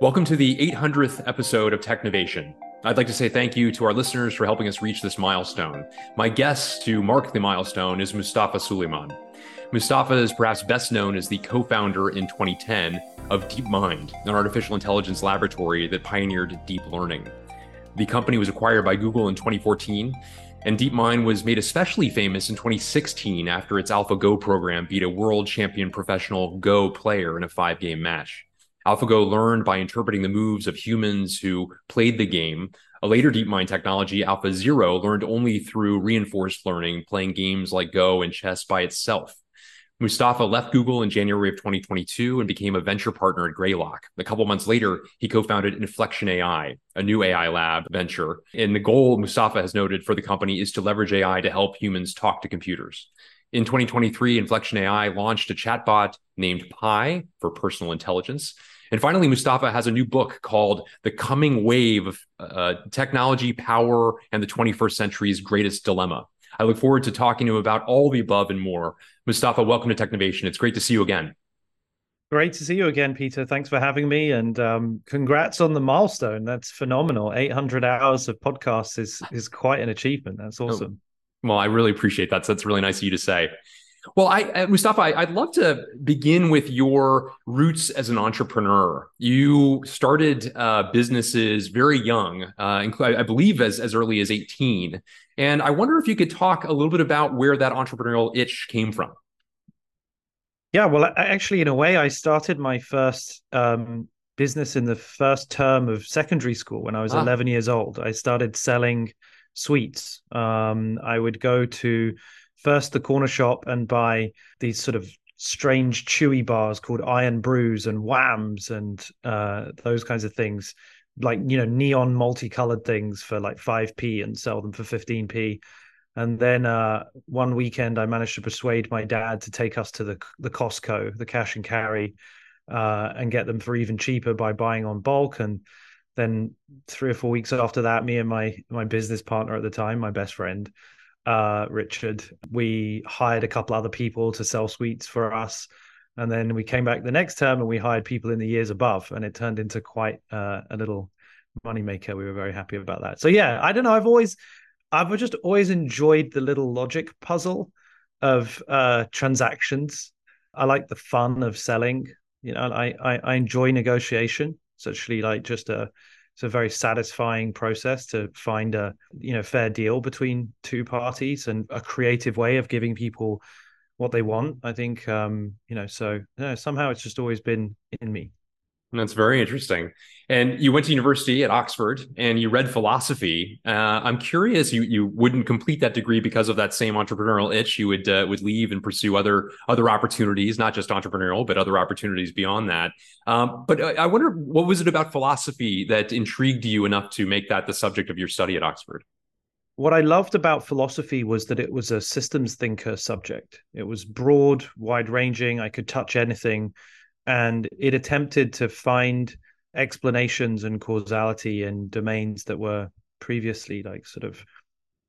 Welcome to the 800th episode of Technovation. I'd like to say thank you to our listeners for helping us reach this milestone. My guest to mark the milestone is Mustafa Suleyman. Mustafa is perhaps best known as the co founder in 2010 of DeepMind, an artificial intelligence laboratory that pioneered deep learning. The company was acquired by Google in 2014, and DeepMind was made especially famous in 2016 after its AlphaGo program beat a world champion professional Go player in a five game match. AlphaGo learned by interpreting the moves of humans who played the game. A later DeepMind technology, AlphaZero, learned only through reinforced learning, playing games like Go and chess by itself. Mustafa left Google in January of 2022 and became a venture partner at Greylock. A couple months later, he co-founded Inflection AI, a new AI lab venture. And the goal Mustafa has noted for the company is to leverage AI to help humans talk to computers. In 2023, Inflection AI launched a chatbot named Pi for personal intelligence. And finally, Mustafa has a new book called The Coming Wave of uh, Technology, Power, and the 21st Century's Greatest Dilemma. I look forward to talking to him about all the above and more. Mustafa, welcome to Technovation. It's great to see you again. Great to see you again, Peter. Thanks for having me, and um, congrats on the milestone. That's phenomenal. Eight hundred hours of podcasts is is quite an achievement. That's oh, awesome. Well, I really appreciate that. So that's really nice of you to say. Well, I, Mustafa, I, would love to begin with your roots as an entrepreneur. You started uh, businesses very young, uh, I believe as, as early as 18. And I wonder if you could talk a little bit about where that entrepreneurial itch came from. Yeah, well, actually, in a way, I started my first um, business in the first term of secondary school when I was ah. 11 years old. I started selling sweets. Um, I would go to first the corner shop and buy these sort of strange chewy bars called iron brews and whams and uh, those kinds of things. Like you know neon multicolored things for like 5p and sell them for 15p and then uh, one weekend i managed to persuade my dad to take us to the the costco the cash and carry uh, and get them for even cheaper by buying on bulk. And then three or four weeks after that, me and my my business partner at the time, my best friend, uh, Richard, we hired a couple other people to sell sweets for us. And then we came back the next term and we hired people in the years above, and it turned into quite uh, a little moneymaker. We were very happy about that. So yeah, I don't know. I've always, I've just always enjoyed the little logic puzzle of uh, transactions. I like the fun of selling. You know, I I, I enjoy negotiation. It's actually like just a it's a very satisfying process to find a you know fair deal between two parties and a creative way of giving people what they want. I think um, you know so you know, somehow it's just always been in me. That's very interesting. And you went to university at Oxford and you read philosophy. Uh, I'm curious, you you wouldn't complete that degree because of that same entrepreneurial itch. You would uh, would leave and pursue other other opportunities, not just entrepreneurial, but other opportunities beyond that. Um, but I wonder, what was it about philosophy that intrigued you enough to make that the subject of your study at Oxford? What I loved about philosophy was that it was a systems thinker subject. It was broad, wide ranging. I could touch anything and it attempted to find explanations and causality in domains that were previously like sort of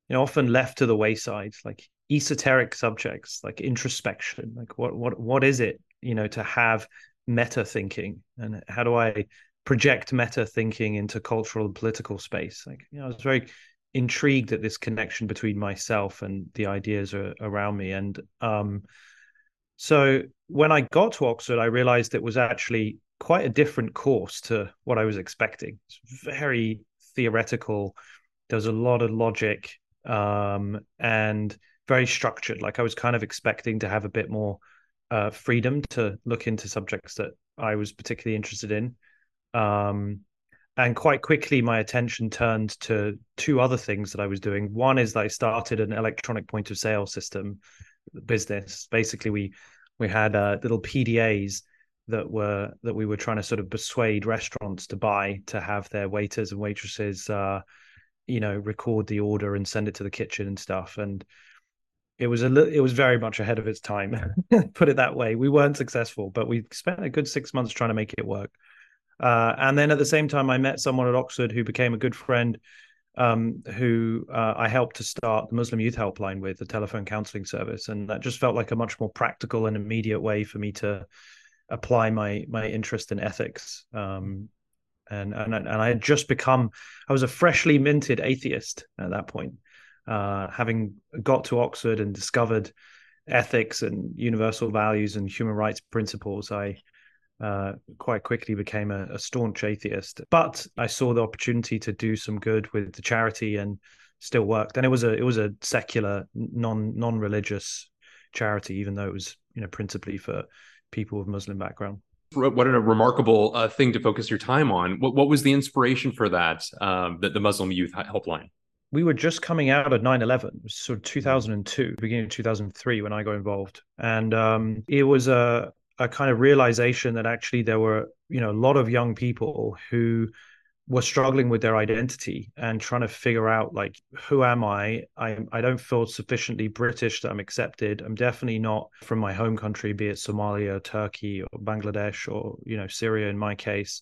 you know often left to the wayside like esoteric subjects like introspection like what what what is it you know to have meta thinking and how do i project meta thinking into cultural and political space? Like you know i was very intrigued at this connection between myself and the ideas around me. And um so when I got to Oxford, I realized it was actually quite a different course to what I was expecting. It's very theoretical. There's a lot of logic um, and very structured. Like I was kind of expecting to have a bit more uh, freedom to look into subjects that I was particularly interested in. Um, and quite quickly, my attention turned to two other things that I was doing. One is that I started an electronic point of sale system business. Basically, we we had uh, little PDAs that were that we were trying to sort of persuade restaurants to buy to have their waiters and waitresses, uh, you know, record the order and send it to the kitchen and stuff. And it was a li- it was very much ahead of its time, put it that way. We weren't successful, but we spent a good six months trying to make it work. Uh, and then at the same time, I met someone at Oxford who became a good friend um, who uh, I helped to start the Muslim Youth Helpline with, the telephone counseling service, and that just felt like a much more practical and immediate way for me to apply my my interest in ethics. Um, and and and I had just become I was a freshly minted atheist at that point, uh, having got to Oxford and discovered ethics and universal values and human rights principles. I uh, quite quickly became a, a, staunch atheist, but I saw the opportunity to do some good with the charity and still worked. And it was a it was a secular, non non religious charity, even though it was you know principally for people with Muslim background. What a remarkable uh, thing to focus your time on. What, what was the inspiration for that? Um, the, the Muslim Youth Helpline. We were just coming out of 9 11, sort of 2002, beginning of 2003, when I got involved. And um, it was a, a kind of realization that actually there were, you know, a lot of young people who were struggling with their identity and trying to figure out like who am I? I I don't feel sufficiently British that I'm accepted. I'm definitely not from my home country, be it Somalia, Turkey, or Bangladesh, or you know Syria in my case.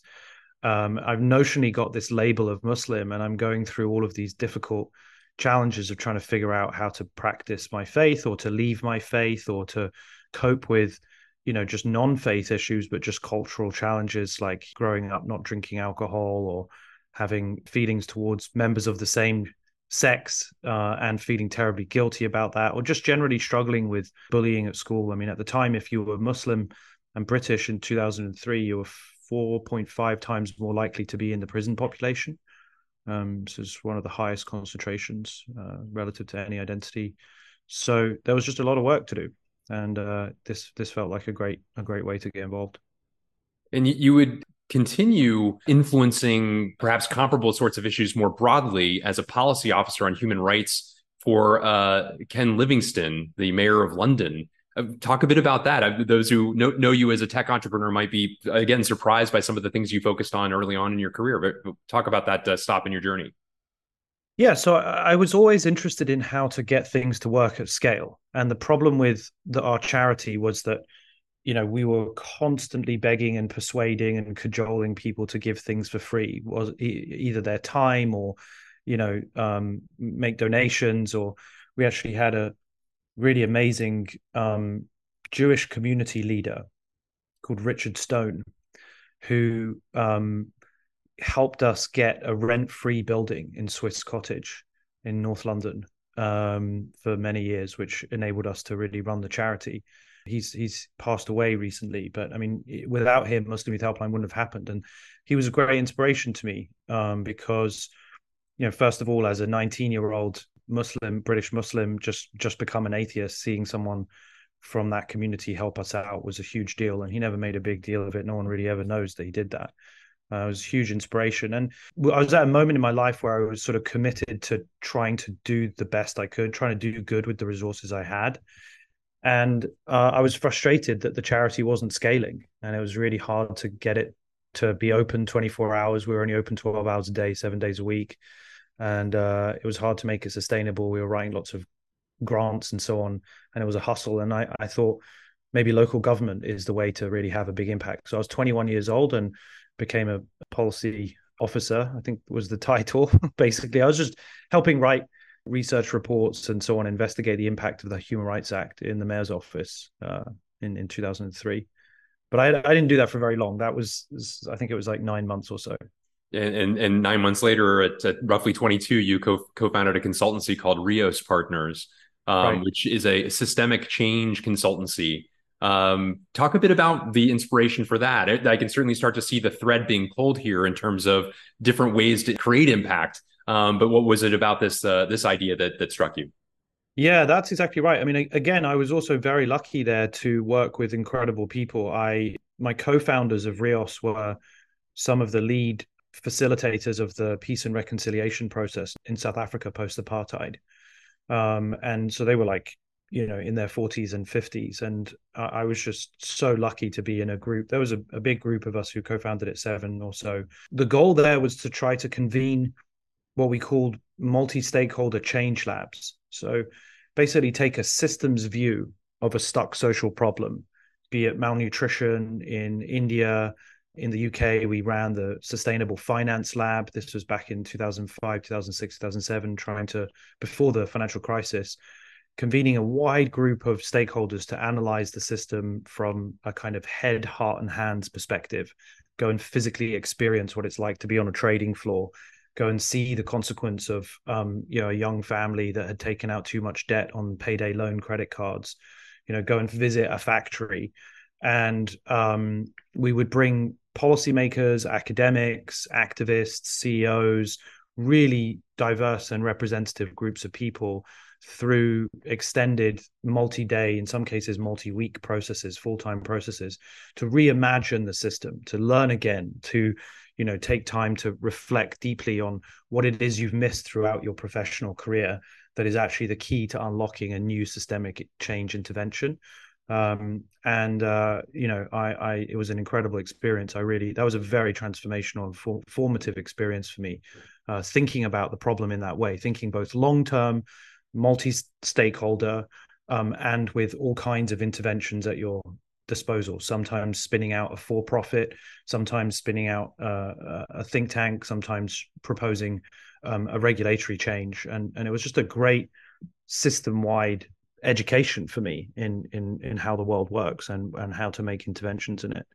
Um, I've notionally got this label of Muslim, and I'm going through all of these difficult challenges of trying to figure out how to practice my faith, or to leave my faith, or to cope with you know just non-faith issues but just cultural challenges like growing up not drinking alcohol or having feelings towards members of the same sex uh, and feeling terribly guilty about that or just generally struggling with bullying at school. I mean at the time if you were muslim and british in 2003 you were 4.5 times more likely to be in the prison population. Um, so it's one of the highest concentrations uh, relative to any identity. So there was just a lot of work to do and uh, this this felt like a great a great way to get involved. And you would continue influencing perhaps comparable sorts of issues more broadly as a policy officer on human rights for uh, Ken Livingstone, the mayor of London. Uh, talk a bit about that. Those who know, know you as a tech entrepreneur might be again surprised by some of the things you focused on early on in your career. But talk about that uh, stop in your journey. Yeah, so I was always interested in how to get things to work at scale. And the problem with the, our charity was that, you know, we were constantly begging and persuading and cajoling people to give things for free, was either their time or, you know, um, make donations. Or we actually had a really amazing um, Jewish community leader called Richard Stone, who um, helped us get a rent-free building in Swiss Cottage in North London um, for many years, which enabled us to really run the charity. He's he's passed away recently, but I mean, without him, Muslim Youth Helpline wouldn't have happened. And he was a great inspiration to me um, because, you know, first of all, as a 19-year-old Muslim, British Muslim, just just become an atheist, seeing someone from that community help us out was a huge deal. And he never made a big deal of it. No one really ever knows that he did that. Uh, it was a huge inspiration. And I was at a moment in my life where I was sort of committed to trying to do the best I could, trying to do good with the resources I had. And uh, I was frustrated that the charity wasn't scaling. And it was really hard to get it to be open 24 hours. We were only open 12 hours a day, seven days a week. And uh, it was hard to make it sustainable. We were writing lots of grants and so on. And it was a hustle. And I, I thought maybe local government is the way to really have a big impact. So I was 21 years old and became a policy officer, I think was the title. Basically, I was just helping write research reports and so on, investigate the impact of the Human Rights Act in the mayor's office uh, in in 2003. But I I didn't do that for very long. That was I think it was like nine months or so. And, and, and nine months later, at, at roughly 22, you co co-founded a consultancy called Reos Partners, um, right. which is a systemic change consultancy um, talk a bit about the inspiration for that. I can certainly start to see the thread being pulled here in terms of different ways to create impact. Um, but what was it about this uh, this idea that that struck you? Yeah, that's exactly right. I mean, again, I was also very lucky there to work with incredible people. I my co-founders of Reos were some of the lead facilitators of the peace and reconciliation process in South Africa post apartheid. Um, and so they were like you know in their 40s and 50s and I, was just so lucky to be in a group. There was a, a big group of us who co-founded it seven or so. The goal there was to try to convene what we called multi-stakeholder change labs. So basically take a systems view of a stuck social problem be it malnutrition in india in the UK, we ran the Sustainable Finance Lab. This was back in 2005, 2006, 2007, trying to, before the financial crisis, convening a wide group of stakeholders to analyze the system from a kind of head, heart, and hands perspective, go and physically experience what it's like to be on a trading floor, go and see the consequence of um, you know a young family that had taken out too much debt on payday loan credit cards, you know, go and visit a factory, and um, we would bring policymakers, academics, activists, CEOs, really diverse and representative groups of people through extended multi-day in some cases multi-week processes full-time processes to reimagine the system to learn again to you know take time to reflect deeply on what it is you've missed throughout your professional career that is actually the key to unlocking a new systemic change intervention. Um, and uh, you know I, I it was an incredible experience. I really that was a very transformational and for, formative experience for me uh, thinking about the problem in that way thinking both long term multi-stakeholder um, and with all kinds of interventions at your disposal. Sometimes spinning out a for-profit sometimes spinning out uh, a think tank sometimes proposing um, a regulatory change. And and it was just a great system-wide education for me in in in how the world works and and how to make interventions in it.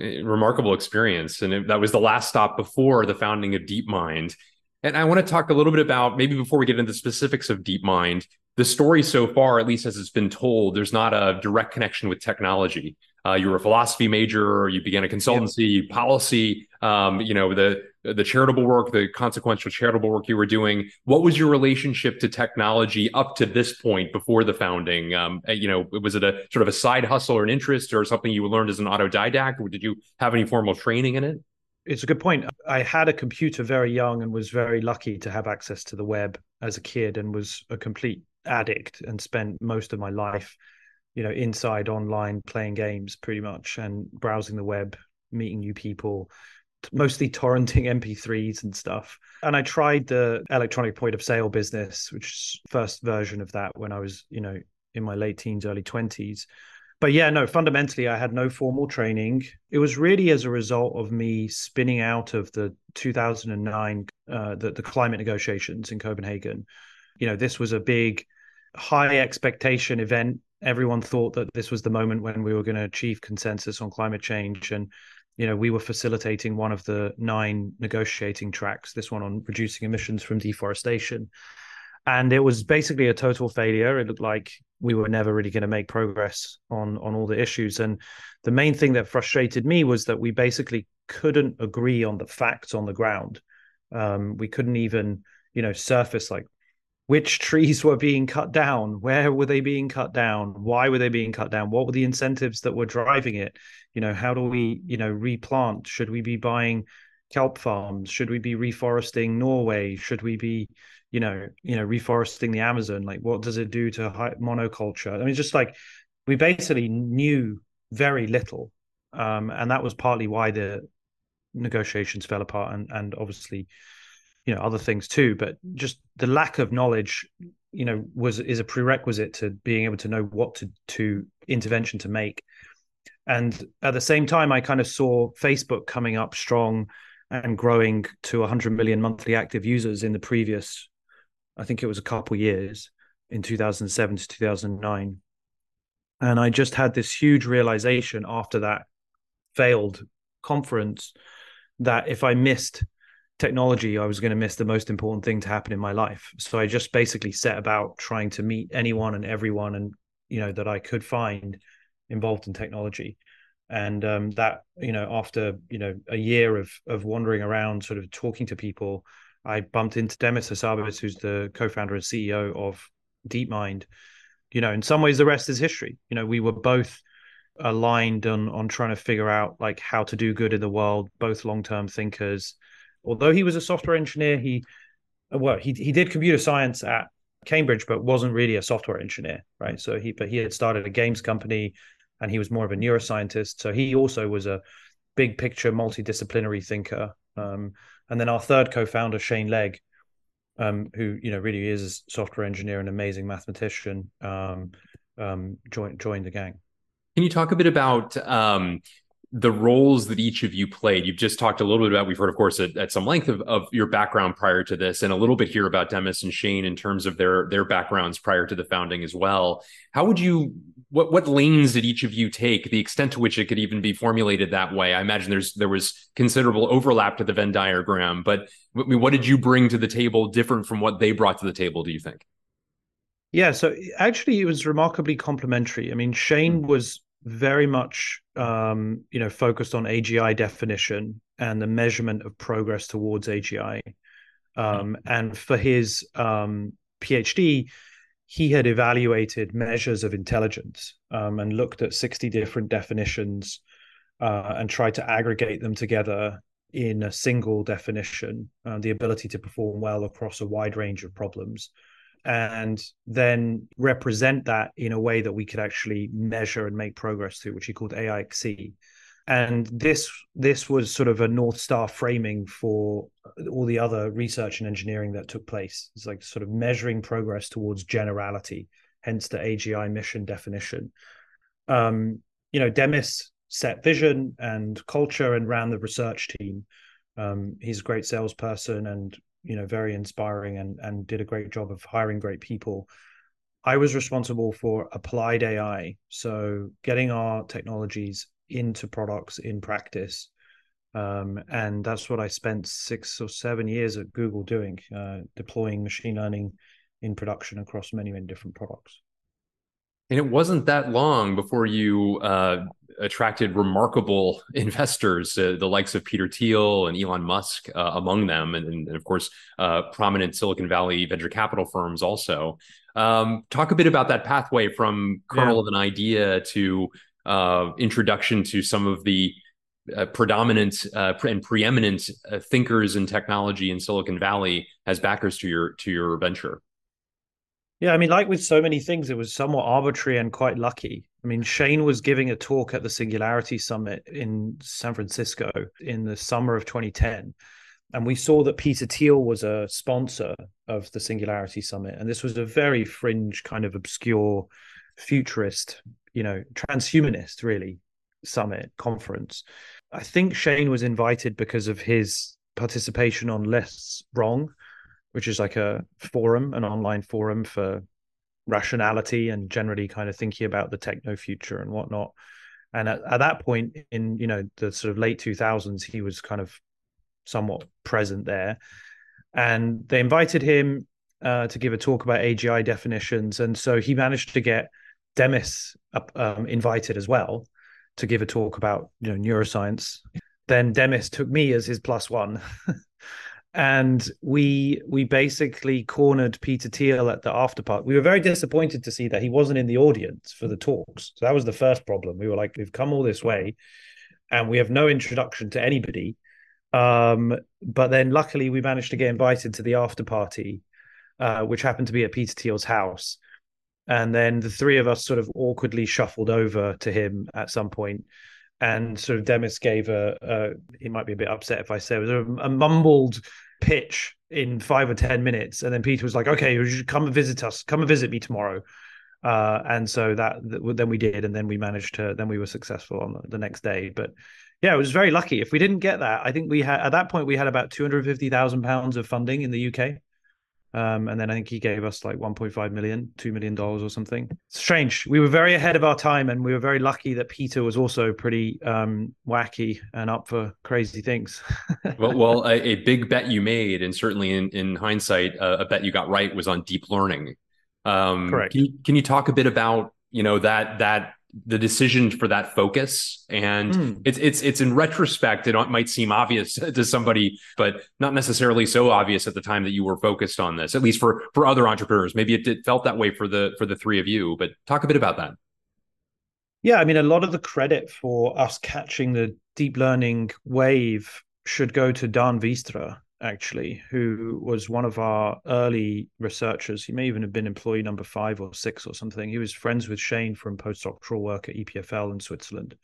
Eh, remarkable experience. And it, that was the last stop before the founding of deepmind and I want to talk a little bit about maybe before we get into the specifics of DeepMind, the story so far, at least as it's been told, there's not a direct connection with technology. Uh, you were a philosophy major, you began a consultancy, yeah. policy, um, you know, the the charitable work, the consequential charitable work you were doing. What was your relationship to technology up to this point before the founding? Um, eh, you know, was it a sort of a side hustle or an interest or something you learned as an autodidact, or did you have any formal training in it? It's a good point. I had a computer very young and was very lucky to have access to the web as a kid and was a complete addict and spent most of my life, you know, inside online playing games pretty much and browsing the web, meeting new people, mostly torrenting MP3s and stuff. And I tried the electronic point of sale business, which is first version of that when I was, you know, in my late teens, early 20s but yeah, no, fundamentally, I had no formal training. It was really as a result of me spinning out of the 2009 uh, the, the climate negotiations in Copenhagen. You know, this was a big, high expectation event. Everyone thought that this was the moment when we were going to achieve consensus on climate change, and you know, we were facilitating one of the nine negotiating tracks. This one on reducing emissions from deforestation and it was basically a total failure. It looked like we were never really going to make progress on on all the issues. And the main thing that frustrated me was that we basically couldn't agree on the facts on the ground. Um, we couldn't even, you know, surface like which trees were being cut down, where were they being cut down, why were they being cut down, what were the incentives that were driving it. You know, how do we, you know, replant? Should we be buying kelp farms? Should we be reforesting Norway? Should we be, you know, you know, reforesting the Amazon? Like, what does it do to monoculture? I mean, just like we basically knew very little, um, and that was partly why the negotiations fell apart, and and obviously, you know, other things too. But just the lack of knowledge, you know, was is a prerequisite to being able to know what to to intervention to make. And at the same time, I kind of saw Facebook coming up strong and growing to 100 million monthly active users in the previous, I think it was a couple years in 2007 to 2009. And I just had this huge realization after that failed conference that if I missed technology, I was going to miss the most important thing to happen in my life. So I just basically set about trying to meet anyone and everyone and you know that I could find involved in technology and um, that you know after you know a year of of wandering around sort of talking to people i bumped into demis hassabis who's the co-founder and ceo of deepmind you know in some ways the rest is history you know we were both aligned on on trying to figure out like how to do good in the world both long-term thinkers although he was a software engineer he well he, he did computer science at cambridge but wasn't really a software engineer right so he but he had started a games company and he was more of a neuroscientist. So he also was a big picture, multidisciplinary thinker. Um, and then our third co-founder, Shane Legg, um, who you know really is a software engineer and amazing mathematician, um, um, joined joined the gang. Can you talk a bit about um, the roles that each of you played. You've just talked a little bit about, we've heard, of course, at, at some length of, of your background prior to this, and a little bit here about Demis and Shane in terms of their their backgrounds prior to the founding as well. How would you what what lanes did each of you take? The extent to which it could even be formulated that way. I imagine there's there was considerable overlap to the Venn diagram, but I mean, what did you bring to the table different from what they brought to the table? Do you think? Yeah, so actually, it was remarkably complementary. I mean, Shane hmm. was very much um, you know focused on AGI definition and the measurement of progress towards AGI. Um, and for his um, PhD, he had evaluated measures of intelligence um, and looked at 60 different definitions uh, and tried to aggregate them together in a single definition, uh, the ability to perform well across a wide range of problems and then represent that in a way that we could actually measure and make progress through which he called AIXI. And this this was sort of a north star framing for all the other research and engineering that took place. It's like sort of measuring progress towards generality, hence the AGI mission definition. Um, you know, Demis set vision and culture and ran the research team. Um, he's a great salesperson and you know very inspiring and and did a great job of hiring great people i was responsible for applied ai so getting our technologies into products in practice um, and that's what i spent six or seven years at google doing uh, deploying machine learning in production across many many different products and it wasn't that long before you uh, attracted remarkable investors, uh, the likes of Peter Thiel and Elon Musk uh, among them, and, and of course, uh, prominent Silicon Valley venture capital firms also. Um, talk a bit about that pathway from kernel yeah. of an idea to uh, introduction to some of the uh, predominant uh, and preeminent thinkers in technology in Silicon Valley as backers to your to your venture. Yeah, I mean, like with so many things, it was somewhat arbitrary and quite lucky. I mean, Shane was giving a talk at the Singularity Summit in San Francisco in the summer of 2010. And we saw that Peter Thiel was a sponsor of the Singularity Summit. And this was a very fringe, kind of obscure, futurist, you know, transhumanist, really, summit conference. I think Shane was invited because of his participation on Less Wrong, which is like a forum, an online forum for rationality and generally kind of thinking about the techno future and whatnot. And at, at that point in, you know, the sort of late 2000s, he was kind of somewhat present there. And they invited him uh, to give a talk about AGI definitions. And so he managed to get Demis um, invited as well to give a talk about, you know, neuroscience. Then Demis took me as his plus one. and we we basically cornered Peter Thiel at the after part. We were very disappointed to see that he wasn't in the audience for the talks. So that was the first problem. We were like, we've come all this way, and we have no introduction to anybody. Um, but then luckily we managed to get invited to the after party, uh, which happened to be at Peter Thiel's house. And then the three of us sort of awkwardly shuffled over to him at some point and sort of Demis gave a, a he might be a bit upset if I say it was a, a, mumbled pitch in five or ten minutes, and then Peter was like, "Okay, you should come and visit us. Come and visit me tomorrow." Uh, and so that then we did, and then we managed to then we were successful on the, the next day. But yeah, it was very lucky. If we didn't get that, I think we had at that point we had about two hundred fifty thousand pounds of funding in the UK. Um, and then I think he gave us like 1.5 million, $2 million or something. Strange. We were very ahead of our time and we were very lucky that Peter was also pretty um, wacky and up for crazy things. well, well a, a, big bet you made, and certainly in, in hindsight, uh, a bet you got right was on deep learning. Um, Correct. Can you, can you talk a bit about, you know, that, that the decision for that focus. And mm. it's it's it's in retrospect it might seem obvious to somebody but not necessarily so obvious at the time that you were focused on this at least for for other entrepreneurs. Maybe it, it felt that way for the for the three of you but talk a bit about that. Yeah i mean a lot of the credit for us catching the deep learning wave should go to Daan Wierstra actually, who was one of our early researchers. He may even have been employee number five or six or something. He was friends with Shane from postdoctoral work at EPFL in Switzerland.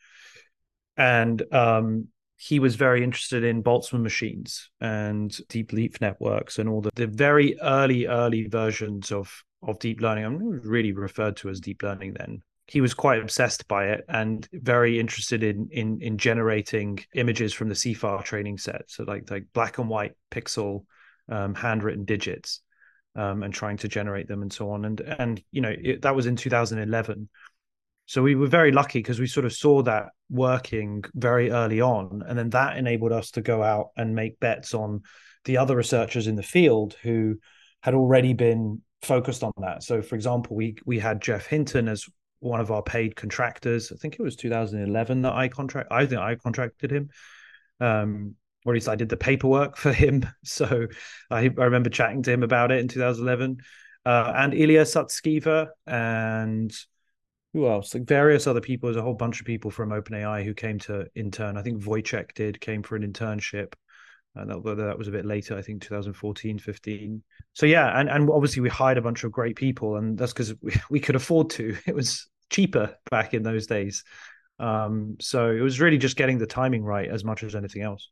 And um, he was very interested in Boltzmann machines and deep belief networks and all the, the very early, early versions of, of deep learning. I'm really referred to as deep learning then. He was quite obsessed by it and very interested in in in generating images from the CIFAR training set. So like like black and white pixel um, handwritten digits um, and trying to generate them and so on. And and you know it, that was in 2011. So we were very lucky because we sort of saw that working very early on, and then that enabled us to go out and make bets on the other researchers in the field who had already been focused on that. So, for example, we we had Geoff Hinton as one of our paid contractors. I think it was 2011 that I contract. I think I contracted him, um, or at least I did the paperwork for him. So I, I remember chatting to him about it in 2011. Uh, and Ilya Sutskever and who else? Like various other people. There's a whole bunch of people from OpenAI who came to intern. I think Wojciech did came for an internship. And that, that was a bit later, I think 2014, 15. So yeah, and, and obviously we hired a bunch of great people, and that's because we, we could afford to. It was cheaper back in those days. Um, so it was really just getting the timing right as much as anything else.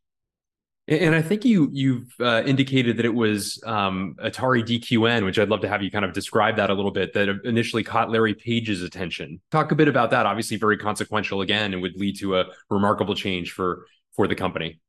And I think you you've uh, indicated that it was um, Atari DQN, which I'd love to have you kind of describe that a little bit. That initially caught Larry Page's attention. Talk a bit about that. Obviously, very consequential again, and would lead to a remarkable change for for the company.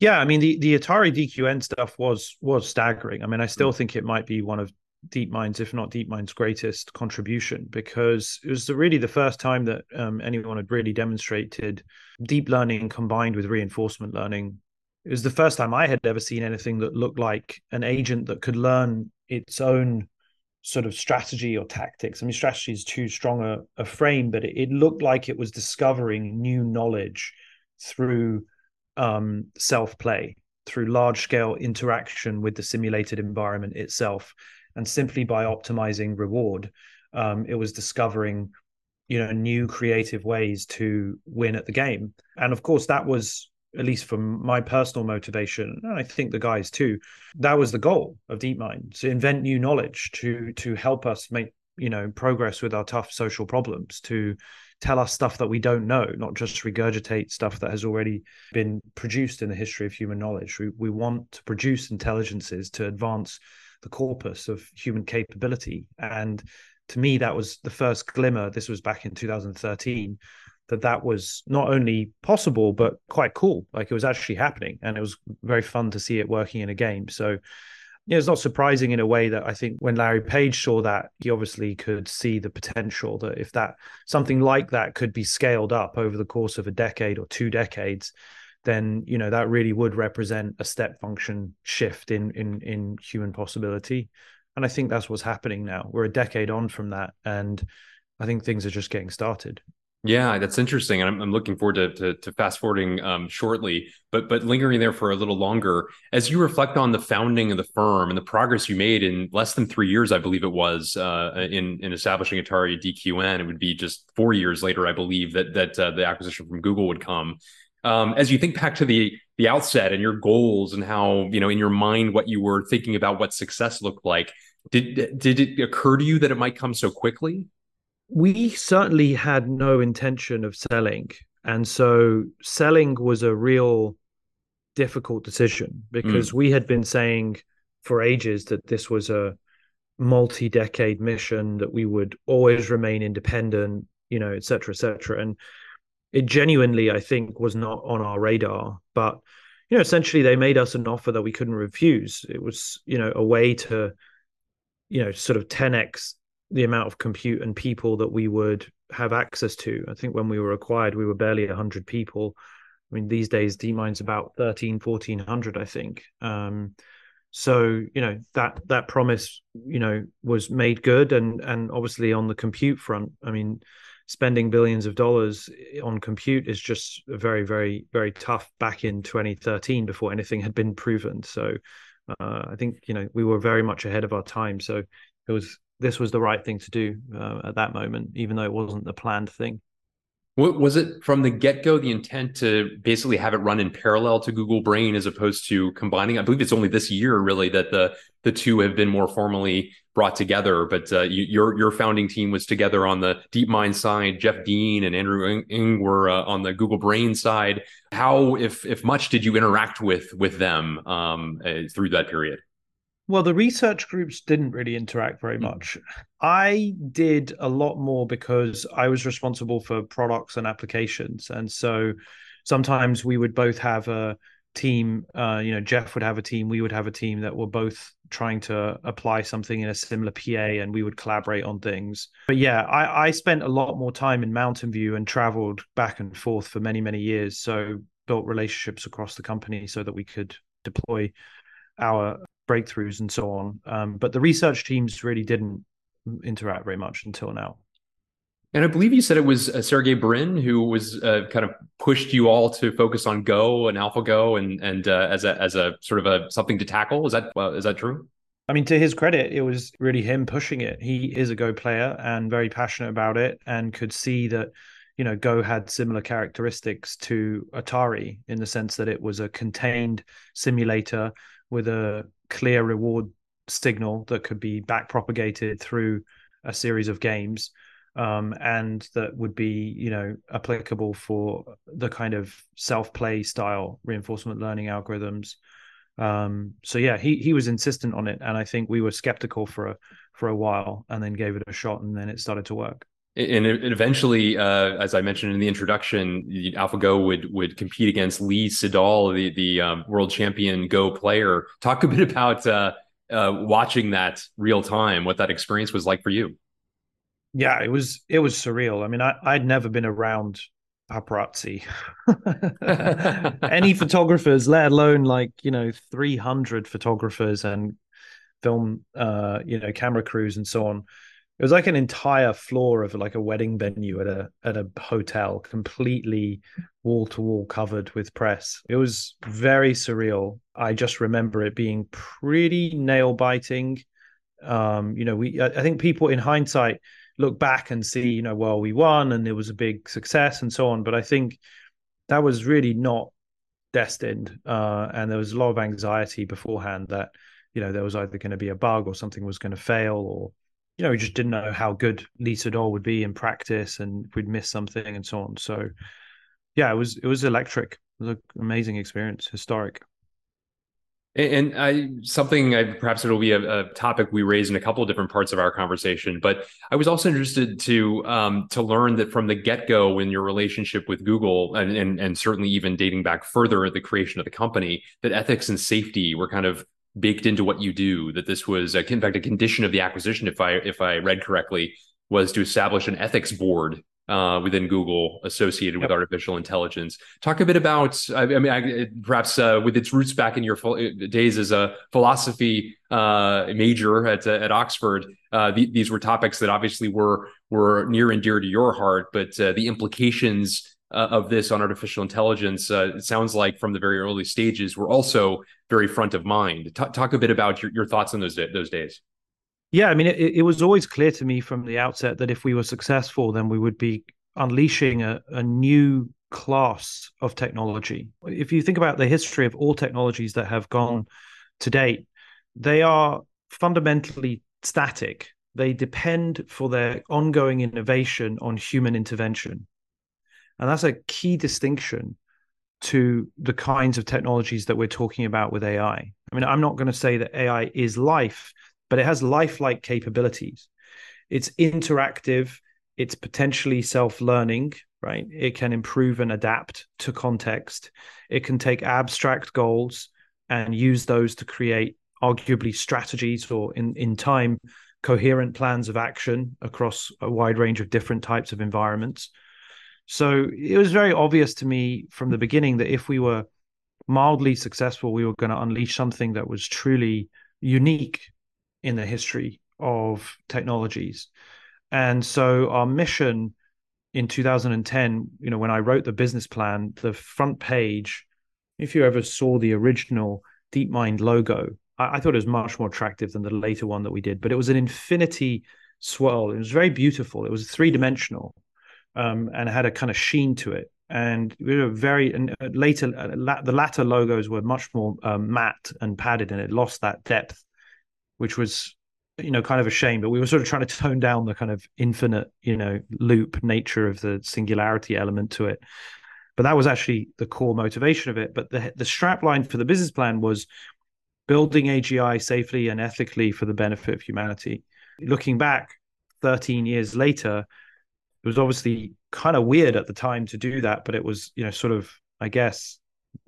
Yeah, I mean the the Atari DQN stuff was was staggering. I mean, I still think it might be one of DeepMind's, if not DeepMind's greatest contribution, because it was really the first time that um, anyone had really demonstrated deep learning combined with reinforcement learning. It was the first time I had ever seen anything that looked like an agent that could learn its own sort of strategy or tactics. I mean, strategy is too strong a, a frame, but it, it, looked like it was discovering new knowledge through um, self play, through large scale interaction with the simulated environment itself and simply by optimizing reward um, it was discovering you know new creative ways to win at the game. And of course that was at least from my personal motivation and i think the guys too that was the goal of deepmind to invent new knowledge to to help us make you know progress with our tough social problems to tell us stuff that we don't know not just regurgitate stuff that has already been produced in the history of human knowledge we, we want to produce intelligences to advance the corpus of human capability. And to me, that was the first glimmer. This was back in 2013 that that was not only possible but quite cool. Like it was actually happening, and it was very fun to see it working in a game. So. Yeah, it's not surprising in a way that I think when Larry Page saw that, he obviously could see the potential that if that something like that could be scaled up over the course of a decade or two decades, then you know that really would represent a step function shift in in in human possibility. And i think that's what's happening now. We're a decade on from that and i think things are just getting started yeah, that's interesting, and I'm, I'm looking forward to, to, to fast forwarding um, shortly. But but lingering there for a little longer, as you reflect on the founding of the firm and the progress you made in less than three years, I believe it was uh, in in establishing Atari DQN. It would be just four years later, I believe that that uh, the acquisition from Google would come. Um, as you think back to the the outset and your goals and how you know in your mind what you were thinking about what success looked like, did did it occur to you that it might come so quickly? We certainly had no intention of selling, and so selling was a real difficult decision because mm. we had been saying for ages that this was a multi-decade mission that we would always remain independent you know et cetera et cetera and it genuinely, I think, was not on our radar. But you know, essentially, they made us an offer that we couldn't refuse. It was, you know, a way to, you know, sort of 10x the amount of compute and people that we would have access to. I think when we were acquired, we were barely 100 people. I mean, these days, DeepMind's about 13, 1400, I think. Um, so you know that that promise you know was made good and and obviously on the compute front i mean spending billions of dollars on compute is just very, very, very tough back in 2013 before anything had been proven. So uh, I think you know we were very much ahead of our time. So it was this was the right thing to do uh, at that moment, even though it wasn't the planned thing. Was it from the get go the intent to basically have it run in parallel to Google Brain as opposed to combining? I believe it's only this year really that the the two have been more formally brought together. But uh, you, your your founding team was together on the DeepMind side. Jeff Dean and Andrew Ng were uh, on the Google Brain side. How, if if much, did you interact with with them um, uh, through that period? Well, the research groups didn't really interact very hmm. much. I did a lot more because I was responsible for products and applications. And so sometimes we would both have a team, uh, you know, Jeff would have a team, we would have a team that were both trying to apply something in a similar PA and we would collaborate on things. But yeah, I, I spent a lot more time in Mountain View and traveled back and forth for many, many years. So built relationships across the company so that we could deploy our breakthroughs and so on. Um, but the research teams really didn't interact very much until now. And I believe you said it was uh, Sergey Brin who was uh, kind of pushed you all to focus on Go and AlphaGo and and uh, as a as a sort of a something to tackle. Is that is that true? I mean, to his credit, it was really him pushing it. He is a Go player and very passionate about it, and could see that you know Go had similar characteristics to Atari in the sense that it was a contained simulator with a clear reward signal that could be back propagated through a series of games um, and that would be you know applicable for the kind of self play style reinforcement learning algorithms. Um, so yeah he he was insistent on it and i think we were skeptical for a for a while and then gave it a shot and then it started to work and eventually, uh, as I mentioned in the introduction, AlphaGo would would compete against Lee Sedol, the the um, world champion Go player. Talk a bit about uh, uh, watching that real time, what that experience was like for you. Yeah, it was it was surreal. I mean, I, I'd never been around paparazzi, any photographers, let alone like you know three hundred photographers and film, uh, you know, camera crews and so on it was like an entire floor of like a wedding venue at a at a hotel completely wall to wall covered with press. It was very surreal. I just remember it being pretty nail biting um you know we i think people in hindsight look back and see you know well we won and it was a big success and so on but i think that was really not destined. Uh and there was a lot of anxiety beforehand that you know there was either going to be a bug or something was going to fail or you know, we just didn't know how good Lee Sedol would be in practice and we'd miss something and so on. So yeah, it was it was electric. It was an amazing experience, historic. And I something I, perhaps it'll be a, a, topic we raise in a couple of different parts of our conversation. But I was also interested to um, to learn that from the get go in your relationship with Google, and, and and certainly even dating back further the creation of the company, that ethics and safety were kind of baked into what you do that this was a, in fact a condition of the acquisition if i if i read correctly was to establish an ethics board uh, within Google associated yep. with artificial intelligence. Talk a bit about, I, I mean, I, perhaps uh, with its roots back in your days as a philosophy uh, major at at Oxford. Uh, the, these were topics that obviously were were near and dear to your heart, but uh, the implications uh, of this on artificial intelligence, uh, it sounds like from the very early stages, were also very front of mind. T- talk a bit about your, your thoughts on those those days. Yeah, I mean, it, it, was always clear to me from the outset that if we were successful, then we would be unleashing a, a new class of technology. If you think about the history of all technologies that have gone to date, they are fundamentally static. They depend for their ongoing innovation on human intervention. And that's a key distinction to the kinds of technologies that we're talking about with AI. I mean, I'm not going to say that AI is life, but it has lifelike capabilities. It's interactive, it's potentially self learning, right? It can improve and adapt to context. It can take abstract goals and use those to create arguably strategies or in, in time coherent plans of action across a wide range of different types of environments. So it was very obvious to me from the beginning that if we were mildly successful, we were going to unleash something that was truly unique in the history of technologies. And so our mission in 2010, you know, when I wrote the business plan, the front page, if you ever saw the original DeepMind logo, I, I thought it was much more attractive than the later one that we did, but it was an infinity swirl. It was very beautiful. It was three dimensional um, and had a kind of sheen to it. And we were very and uh, later uh, the latter logos were much more um, matte and padded, and it lost that depth, which was you know kind of a shame. But we were sort of trying to tone down the kind of infinite you know loop nature of the singularity element to it. But that was actually the core motivation of it. But the the strap line for the business plan was building AGI safely and ethically for the benefit of humanity. Looking back 13 years later, it was obviously kind of weird at the time to do that, but it was, you know, sort of, I guess,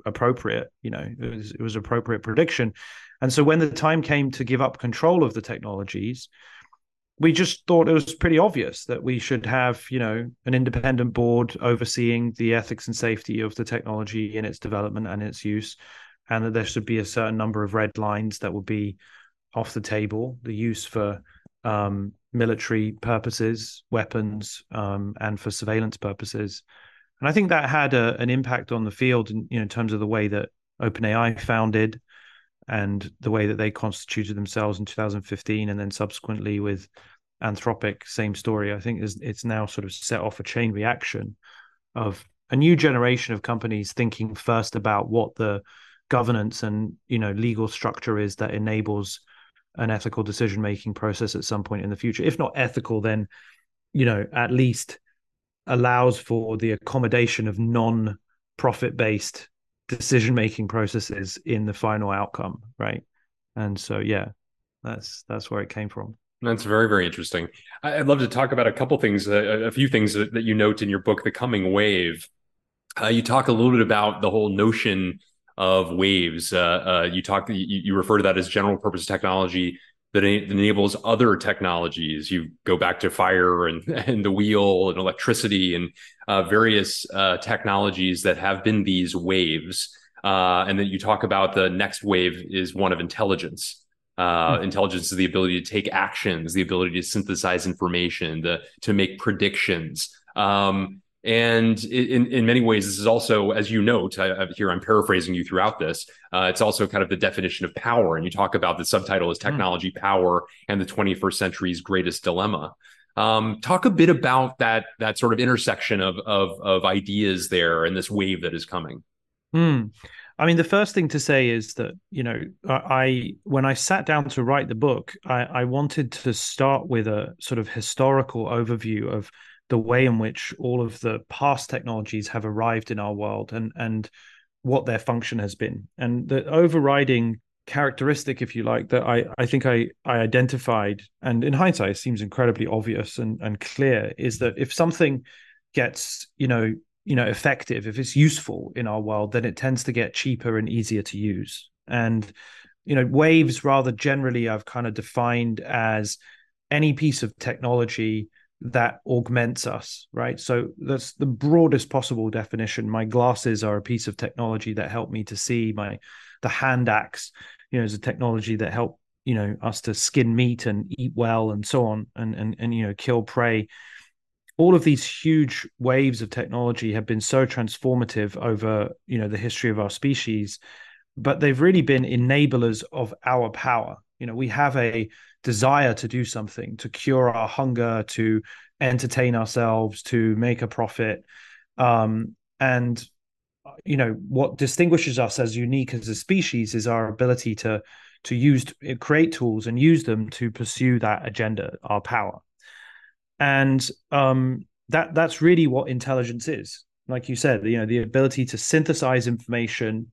appropriate. You know, it was it was appropriate prediction. And so when the time came to give up control of the technologies, we just thought it was pretty obvious that we should have, you know, an independent board overseeing the ethics and safety of the technology in its development and its use, and that there should be a certain number of red lines that would be off the table. The use for um, military purposes, weapons, um, and for surveillance purposes. And I think that had a, an impact on the field, in, you know, in terms of the way that OpenAI founded and the way that they constituted themselves in 2015, and then subsequently with Anthropic, same story. I think is it's now sort of set off a chain reaction of a new generation of companies thinking first about what the governance and you know legal structure is that enables an ethical decision making process at some point in the future. If not ethical, then you know at least allows for the accommodation of non profit based decision making processes in the final outcome, right? And so yeah, that's that's where it came from. That's very, very interesting. I'd love to talk about a couple things, a, a few things that, that, you note in your book, The Coming Wave. Uh, you talk a little bit about the whole notion of waves. Uh, uh, you talk, you, you, refer to that as general purpose technology that enables other technologies. You go back to fire and, and the wheel and electricity and uh, various uh, technologies that have been these waves. Uh, and then you talk about the next wave is one of intelligence. Mm-hmm. Intelligence is the ability to take actions, the ability to synthesize information, the, to make predictions. Um, and in, in many ways, this is also, as you note, I, here I'm paraphrasing you throughout this. Uh, it's also kind of the definition of power, and you talk about the subtitle is hmm. technology, mm. power, and the 21st century's greatest dilemma. Um, talk a bit about that that sort of intersection of of, of ideas there and this wave that is coming. Mm. I mean, the first thing to say is that you know, I when I sat down to write the book, I, I wanted to start with a sort of historical overview of the way in which all of the past technologies have arrived in our world and and what their function has been. And the overriding characteristic if you like that i i think i i identified and in hindsight seems incredibly obvious and and clear is that if something gets you know you know effective if it's useful in our world then it tends to get cheaper and easier to use. And you know waves rather generally i've kind of defined as any piece of technology that augments us, right? So that's the broadest possible definition. My glasses are a piece of technology that help me to see. My the hand axe, you know, is a technology that help you know us to skin meat and eat well and so on, and and and you know kill prey. All of these huge waves of technology have been so transformative over you know the history of our species, but they've really been enablers of our power. You know, we have a desire to do something, to cure our hunger, to entertain ourselves, to make a profit. Um, and you know what distinguishes us as unique as a species is our ability to to use create tools and use them to pursue that agenda, our power. And um, that that's really what intelligence is. Like you said, you know, the ability to synthesize information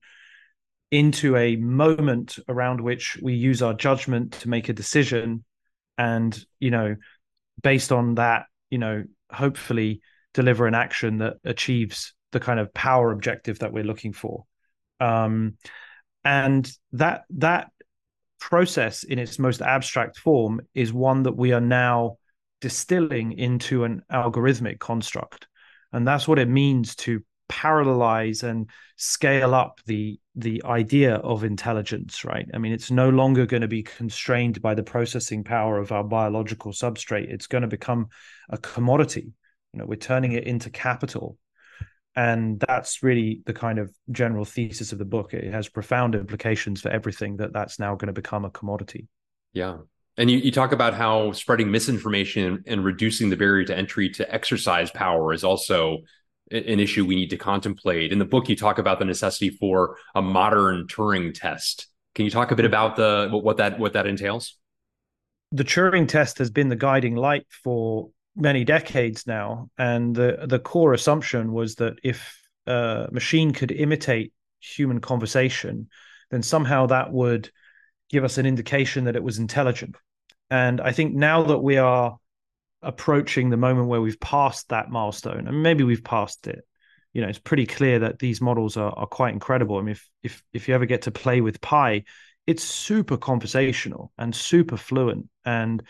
into a moment around which we use our judgment to make a decision and you know based on that you know hopefully deliver an action that achieves the kind of power objective that we're looking for. Um and that that process in its most abstract form is one that we are now distilling into an algorithmic construct. And that's what it means to parallelize and scale up the the idea of intelligence right? I mean it's no longer going to be constrained by the processing power of our biological substrate. It's going to become a commodity. You know we're turning it into capital. And that's really the kind of general thesis of the book. It has profound implications for everything that that's now going to become a commodity. Yeah. And you, you talk about how spreading misinformation and reducing the barrier to entry to exercise power is also an issue we need to contemplate. In the book, you talk about the necessity for a modern Turing test. Can you talk a bit mm-hmm. about the what that what that entails? The Turing test has been the guiding light for many decades now, and the the core assumption was that if a machine could imitate human conversation, then somehow that would give us an indication that it was intelligent. And I think now that we are approaching the moment where we've passed that milestone, and maybe we've passed it, you know, it's pretty clear that these models are, are quite incredible. I mean, if if if you ever get to play with Pi, it's super conversational and super fluent. And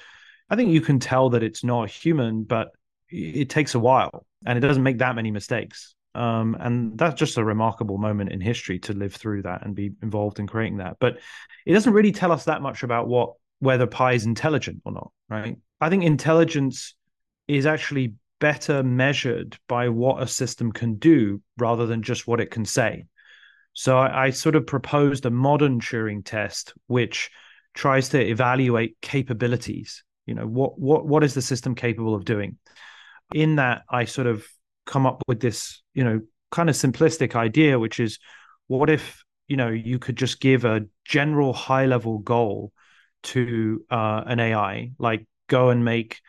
I think you can tell that it's not human, but it takes a while and it doesn't make that many mistakes. Um, and that's just a remarkable moment in history to live through that and be involved in creating that. But it doesn't really tell us that much about what whether Pi is intelligent or not, right? I think intelligence is actually better measured by what a system can do rather than just what it can say. So I, I sort of proposed a modern Turing test, which tries to evaluate capabilities. You know, what what what is the system capable of doing? In that, I sort of come up with this, you know, kind of simplistic idea, which is what if, you know, you could just give a general high level goal to uh, an AI, like go and make,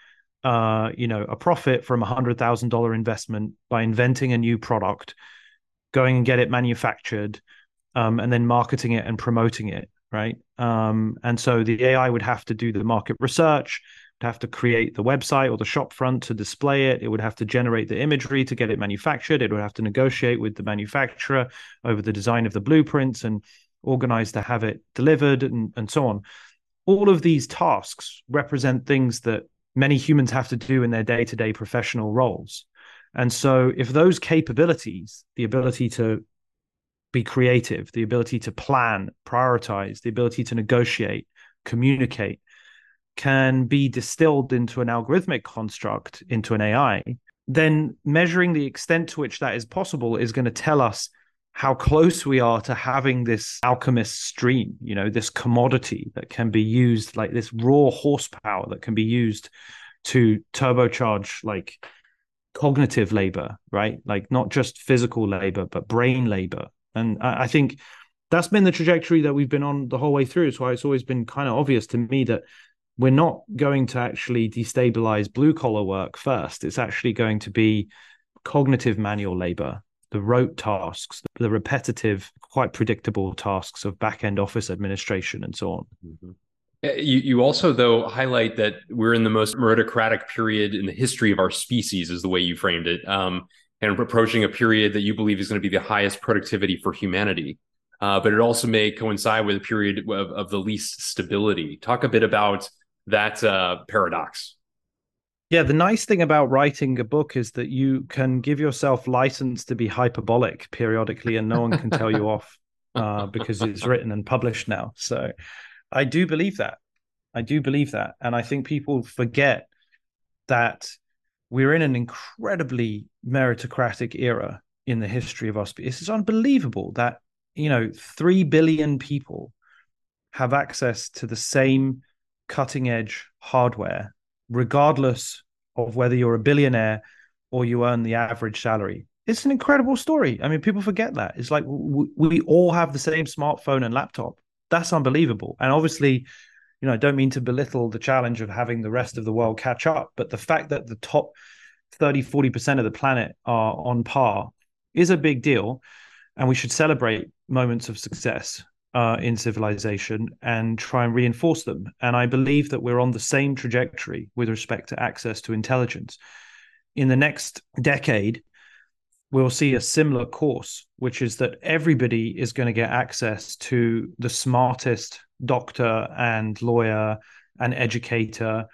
uh, you know, a profit from a hundred thousand dollar investment by inventing a new product, going and get it manufactured, um, and then marketing it and promoting it, right? Um, and so the AI would have to do the market research, have to create the website or the shop front to display it. It would have to generate the imagery to get it manufactured. It would have to negotiate with the manufacturer over the design of the blueprints and organize to have it delivered and, and so on. All of these tasks represent things that many humans have to do in their day to day professional roles. And so, if those capabilities, the ability to be creative, the ability to plan, prioritize, the ability to negotiate, communicate, can be distilled into an algorithmic construct, into an AI, then measuring the extent to which that is possible is going to tell us how close we are to having this alchemist stream, you know, this commodity that can be used, like this raw horsepower that can be used to turbocharge like cognitive labor, right? Like not just physical labor, but brain labor. And I, I think that's been the trajectory that we've been on the whole way through. It's why it's always been kind of obvious to me that we're not going to actually destabilize blue collar work first. It's actually going to be cognitive manual labor, the rote tasks, the repetitive, quite predictable tasks of back end office administration and so on. Mm-hmm. Uh, you, you also, though, highlight that we're in the most meritocratic period in the history of our species, is the way you framed it, um, and approaching a period that you believe is going to be the highest productivity for humanity. Uh, but it also may coincide with a period of, of the least stability. Talk a bit about that uh, paradox. Yeah, the nice thing about writing a book is that you can give yourself license to be hyperbolic periodically, and no one can tell you off uh, because it's written and published now. So I do believe that. I do believe that. And I think people forget that we're in an incredibly meritocratic era in the history of our species. It's unbelievable that, you know, 3 billion people have access to the same cutting edge hardware, regardless of whether you're a billionaire or you earn the average salary. It's an incredible story. I mean, people forget that. It's like we, all have the same smartphone and laptop. That's unbelievable. And obviously, you know, I don't mean to belittle the challenge of having the rest of the world catch up, but the fact that the top 30, 40% of the planet are on par is a big deal. And we should celebrate moments of success uh, in civilization and try and reinforce them. And I believe that we're on the same trajectory with respect to access to intelligence. In the next decade, we'll see a similar course, which is that everybody is going to get access to the smartest doctor and lawyer and educator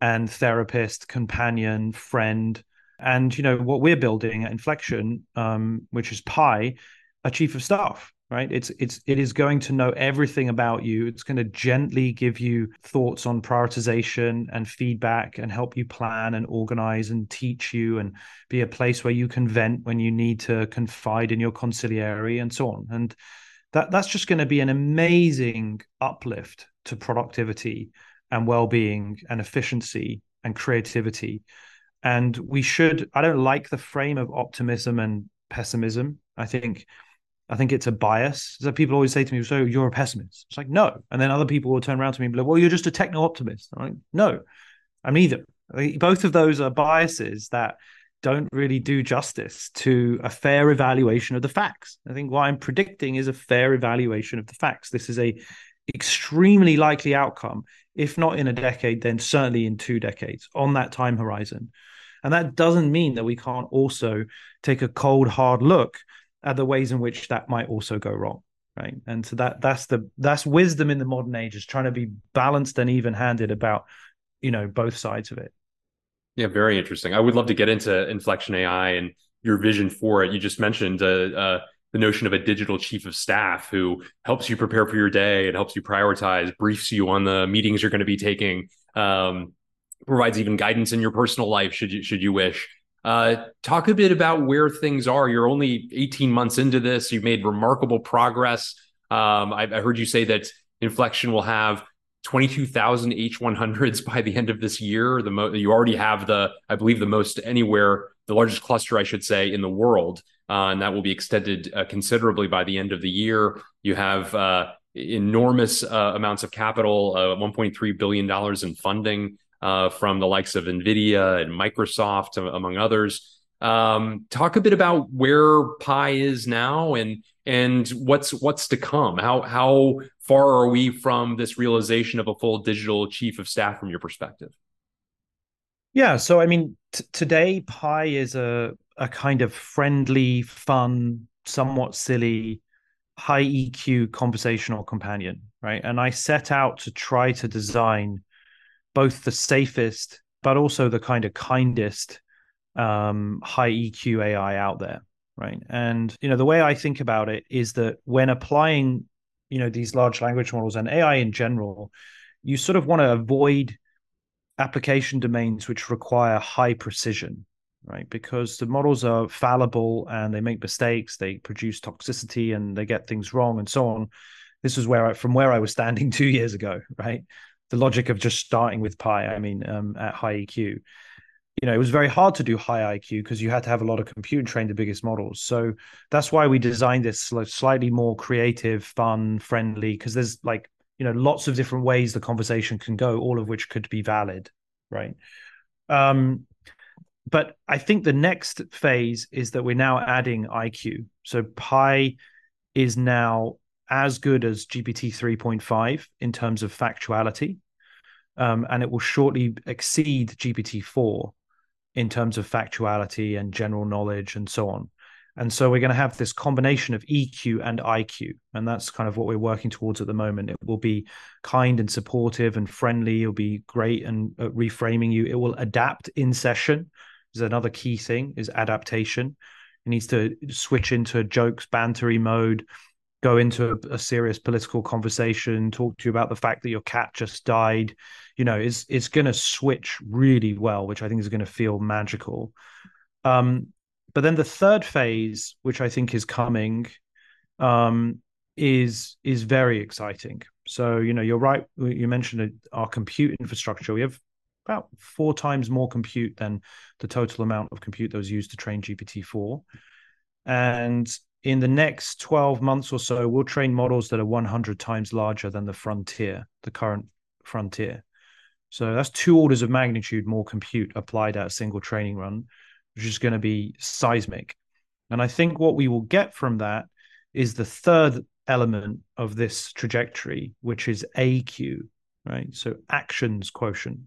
and therapist, companion, friend. And you know what we're building at Inflection, um, which is Pi, a chief of staff right? It's it's it is going to know everything about you. It's going to gently give you thoughts on prioritization and feedback and help you plan and organize and teach you and be a place where you can vent when you need to confide in your consigliere and so on. And that that's just going to be an amazing uplift to productivity and well-being and efficiency and creativity. And we should i don't like the frame of optimism and pessimism. I think I think it's a bias. So people always say to me, "So you're a pessimist?" It's like no, and then other people will turn around to me and be like, "Well, you're just a techno optimist." I'm like, no, I'm neither. both of those are biases that don't really do justice to a fair evaluation of the facts. I think what I'm predicting is a fair evaluation of the facts. This is a extremely likely outcome, if not in a decade, then certainly in two decades on that time horizon. And that doesn't mean that we can't also take a cold, hard look at the ways in which that might also go wrong. Right. And so that that's the that's wisdom in the modern age is trying to be balanced and even handed about, you know, both sides of it. Yeah, very interesting. I would love to get into inflection AI and your vision for it. You just mentioned uh, uh, the notion of a digital chief of staff who helps you prepare for your day and helps you prioritize, briefs you on the meetings you're going to be taking, um, provides even guidance in your personal life should you should you wish. Uh, talk a bit about where things are. You're only 18 months into this. You've made remarkable progress. Um, I, I heard you say that Inflection will have 22,000 H100s by the end of this year. The mo- you already have the, I believe, the most anywhere, the largest cluster, I should say, in the world, uh, and that will be extended uh, considerably by the end of the year. You have uh, enormous uh, amounts of capital, uh, 1.3 billion dollars in funding uh, from the likes of Nvidia and Microsoft, among others. Um, talk a bit about where Pi is now and and what's what's to come. How how far are we from this realization of a full digital chief of staff from your perspective? Yeah, so I mean, t- today Pi is a a kind of friendly, fun, somewhat silly, high EQ conversational companion, right? And I set out to try to design both the safest but also the kind of kindest um, high EQ AI out there, right? And you know the way I think about it is that when applying, you know, these large language models and AI in general, you sort of want to avoid application domains which require high precision, right? Because the models are fallible and they make mistakes, they produce toxicity and they get things wrong and so on. This is where I, from where I was standing two years ago, right? The logic of just starting with Pi, I mean, um, at high EQ you know, it was very hard to do high IQ because you had to have a lot of compute and train the biggest models. So that's why we designed this slightly more creative, fun, friendly, because there's like, you know, lots of different ways the conversation can go, all of which could be valid. Right. Um, but I think the next phase is that we're now adding IQ. So Pi is now as good as GPT 3.5 in terms of factuality. Um, and it will shortly exceed GPT 4 in terms of factuality and general knowledge and so on. And so we're going to have this combination of EQ and IQ. And that's kind of what we're working towards at the moment. It will be kind and supportive and friendly. It'll be great and uh, reframing you. It will adapt in session. Is another key thing is adaptation. It needs to switch into jokes, bantery mode, go into a, a serious political conversation, talk to you about the fact that your cat just died you know, it's it's going to switch really well, which I think is going to feel magical. Um, but then the third phase, which I think is coming, um, is is very exciting. So you know, you're right. You mentioned our compute infrastructure. We have about four times more compute than the total amount of compute that was used to train GPT four, and in the next 12 months or so, we'll train models that are 100 times larger than the frontier, the current frontier. So that's two orders of magnitude more compute applied at a single training run, which is going to be seismic. And I think what we will get from that is the third element of this trajectory, which is AQ, right? So actions quotient.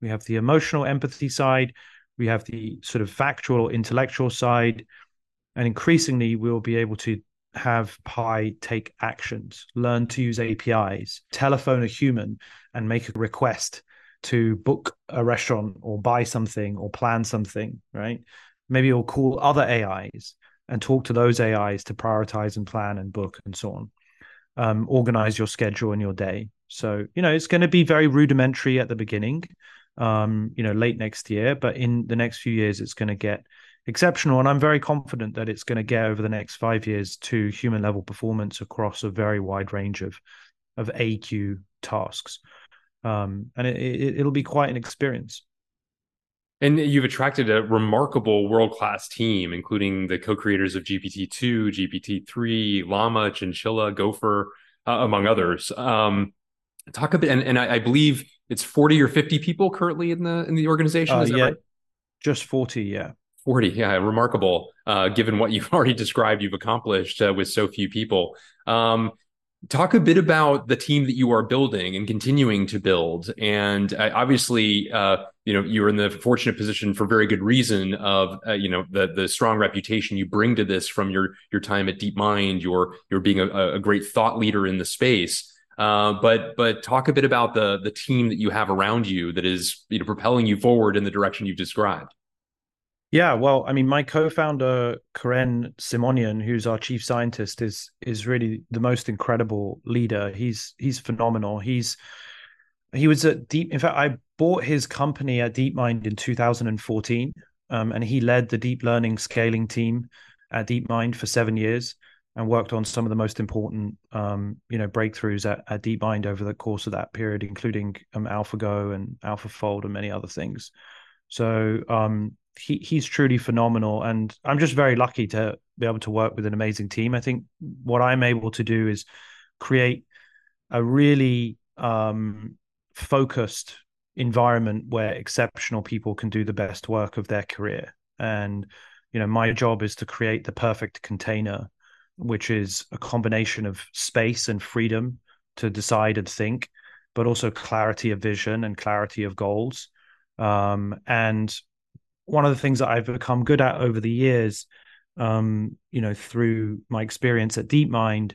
We have the emotional empathy side, we have the sort of factual intellectual side, and increasingly we'll be able to have Pi take actions, learn to use APIs, telephone a human and make a request to book a restaurant or buy something or plan something, right? Maybe you'll call other AIs and talk to those AIs to prioritize and plan and book and so on. Um, organize your schedule and your day. So, you know, it's going to be very rudimentary at the beginning, um, you know, late next year, but in the next few years, it's going to get exceptional. And I'm very confident that it's going to get over the next five years to human level performance across a very wide range of of AQ tasks, um, and it, it, it'll be quite an experience. And you've attracted a remarkable world class team, including the co creators of GPT 2, GPT 3, Llama, Chinchilla, Gopher, uh, among others. Um, talk a bit, and, and I, I, believe it's 40 or 50 people currently in the in the organization. Uh, yeah, right? just 40, yeah. 40 yeah remarkable uh, given what you've already described you've accomplished uh, with so few people um, Talk a bit about the team that you are building and continuing to build. And uh, obviously, uh, you know, you're in the fortunate position for very good reason of, uh, you know, the the strong reputation you bring to this from your your time at DeepMind. You're you're being a, a great thought leader in the space. Uh, but but talk a bit about the the team that you have around you that is you know propelling you forward in the direction you've described. Yeah, well, I mean, my co-founder Karen Simonyan, who's our chief scientist, is is really the most incredible leader. He's he's phenomenal. He's he was at Deep. In fact, I bought his company at DeepMind in 2014, um, and he led the deep learning scaling team at DeepMind for seven years and worked on some of the most important, um, you know, breakthroughs at, at DeepMind over the course of that period, including um, AlphaGo and AlphaFold and many other things. So um, he he's truly phenomenal, and I'm just very lucky to be able to work with an amazing team. I think what I'm able to do is create a really um, focused environment where exceptional people can do the best work of their career. And you know, my job is to create the perfect container, which is a combination of space and freedom to decide and think, but also clarity of vision and clarity of goals. Um, and one of the things that I've become good at over the years, um, you know, through my experience at DeepMind,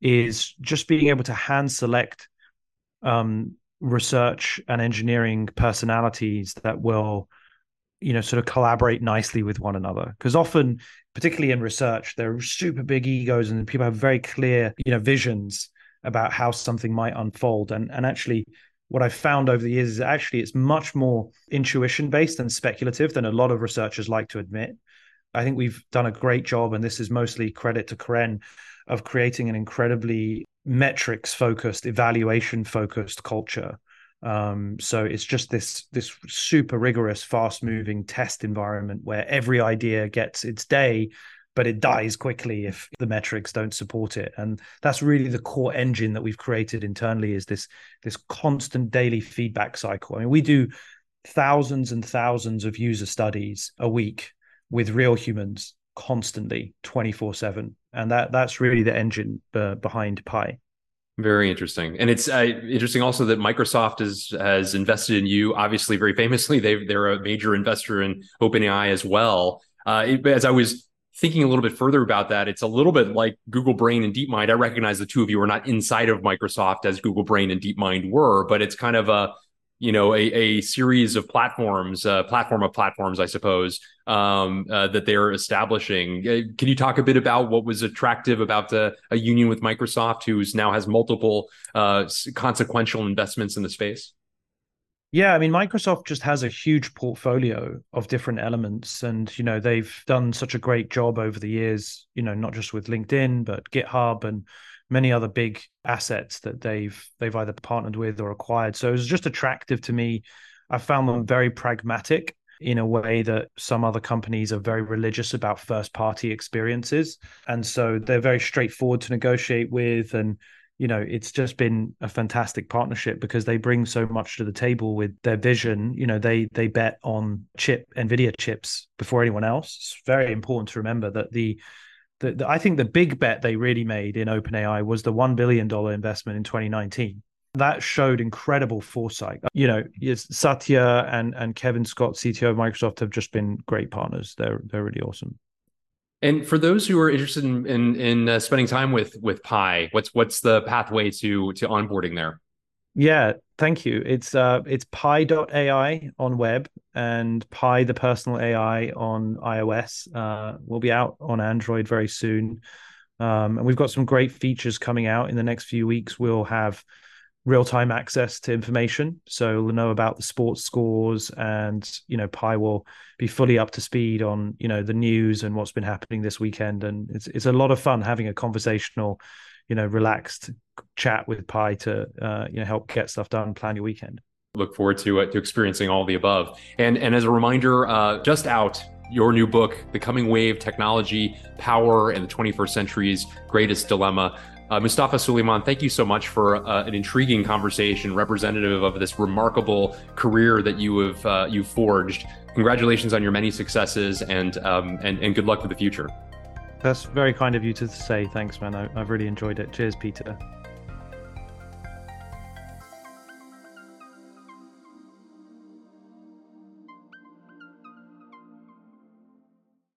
is just being able to hand select um, research and engineering personalities that will, you know, sort of collaborate nicely with one another. Because often, particularly in research, there are super big egos and people have very clear, you know, visions about how something might unfold. And and actually, what I've found over the years is actually it's much more intuition based and speculative than a lot of researchers like to admit. I think we've done a great job, and this is mostly credit to Karen, of creating an incredibly metrics focused, evaluation focused culture. Um, so it's just this this super rigorous, fast moving test environment where every idea gets its day, but it dies quickly if the metrics don't support it. And that's really the core engine that we've created internally is this this constant daily feedback cycle. I mean we do thousands and thousands of user studies a week with real humans constantly 24 7 and that that's really the engine uh, behind pi. Very interesting, and it's uh, interesting also that Microsoft has has invested in you. Obviously, very famously, they they're a major investor in OpenAI as well. Uh, as I was thinking a little bit further about that, it's a little bit like Google Brain and DeepMind. I recognize the two of you are not inside of Microsoft as Google Brain and DeepMind were, but it's kind of a you know a, a series of platforms, a platform of platforms, I suppose, um, uh, that they're establishing. Uh, can you talk a bit about what was attractive about the, a union with Microsoft, who's now has multiple uh, consequential investments in the space? Yeah, I mean, Microsoft just has a huge portfolio of different elements. And, you know, they've done such a great job over the years, you know, not just with LinkedIn, but GitHub and many other big assets that they've they've either partnered with or acquired. So it was just attractive to me. I found them very pragmatic in a way that some other companies are very religious about first party experiences. And so they're very straightforward to negotiate with and you know it's just been a fantastic partnership because they bring so much to the table with their vision. You know they they bet on chip nvidia chips before anyone else. It's very important to remember that the the, the i think the big bet they really made in openai was the 1 billion dollar investment in 2019 that showed incredible foresight. You know satya and and kevin scott cto of microsoft have just been great partners. They're they're really awesome and for those who are interested in in, in uh, spending time with with Pi, what's what's the pathway to to onboarding there? Yeah, thank you. It's uh it's pi.ai on web and Pi the personal AI on iOS. Uh will be out on Android very soon. Um, and we've got some great features coming out in the next few weeks. We'll have real-time access to information. So we'll know about the sports scores and you know pi will be fully up to speed on you know the news and what's been happening this weekend. And it's it's a lot of fun having a conversational you know relaxed chat with pi to uh, you know help get stuff done plan your weekend. Look forward to uh, to experiencing all the above. And and as a reminder uh, just out your new book the coming wave technology power and the 21st century's greatest dilemma uh, Mustafa Suleyman, thank you so much for uh, an intriguing conversation representative of this remarkable career that you have uh, you forged. Congratulations on your many successes and, um, and and good luck for the future. That's very kind of you to say. Thanks, man. I, have really enjoyed it. Cheers, Peter.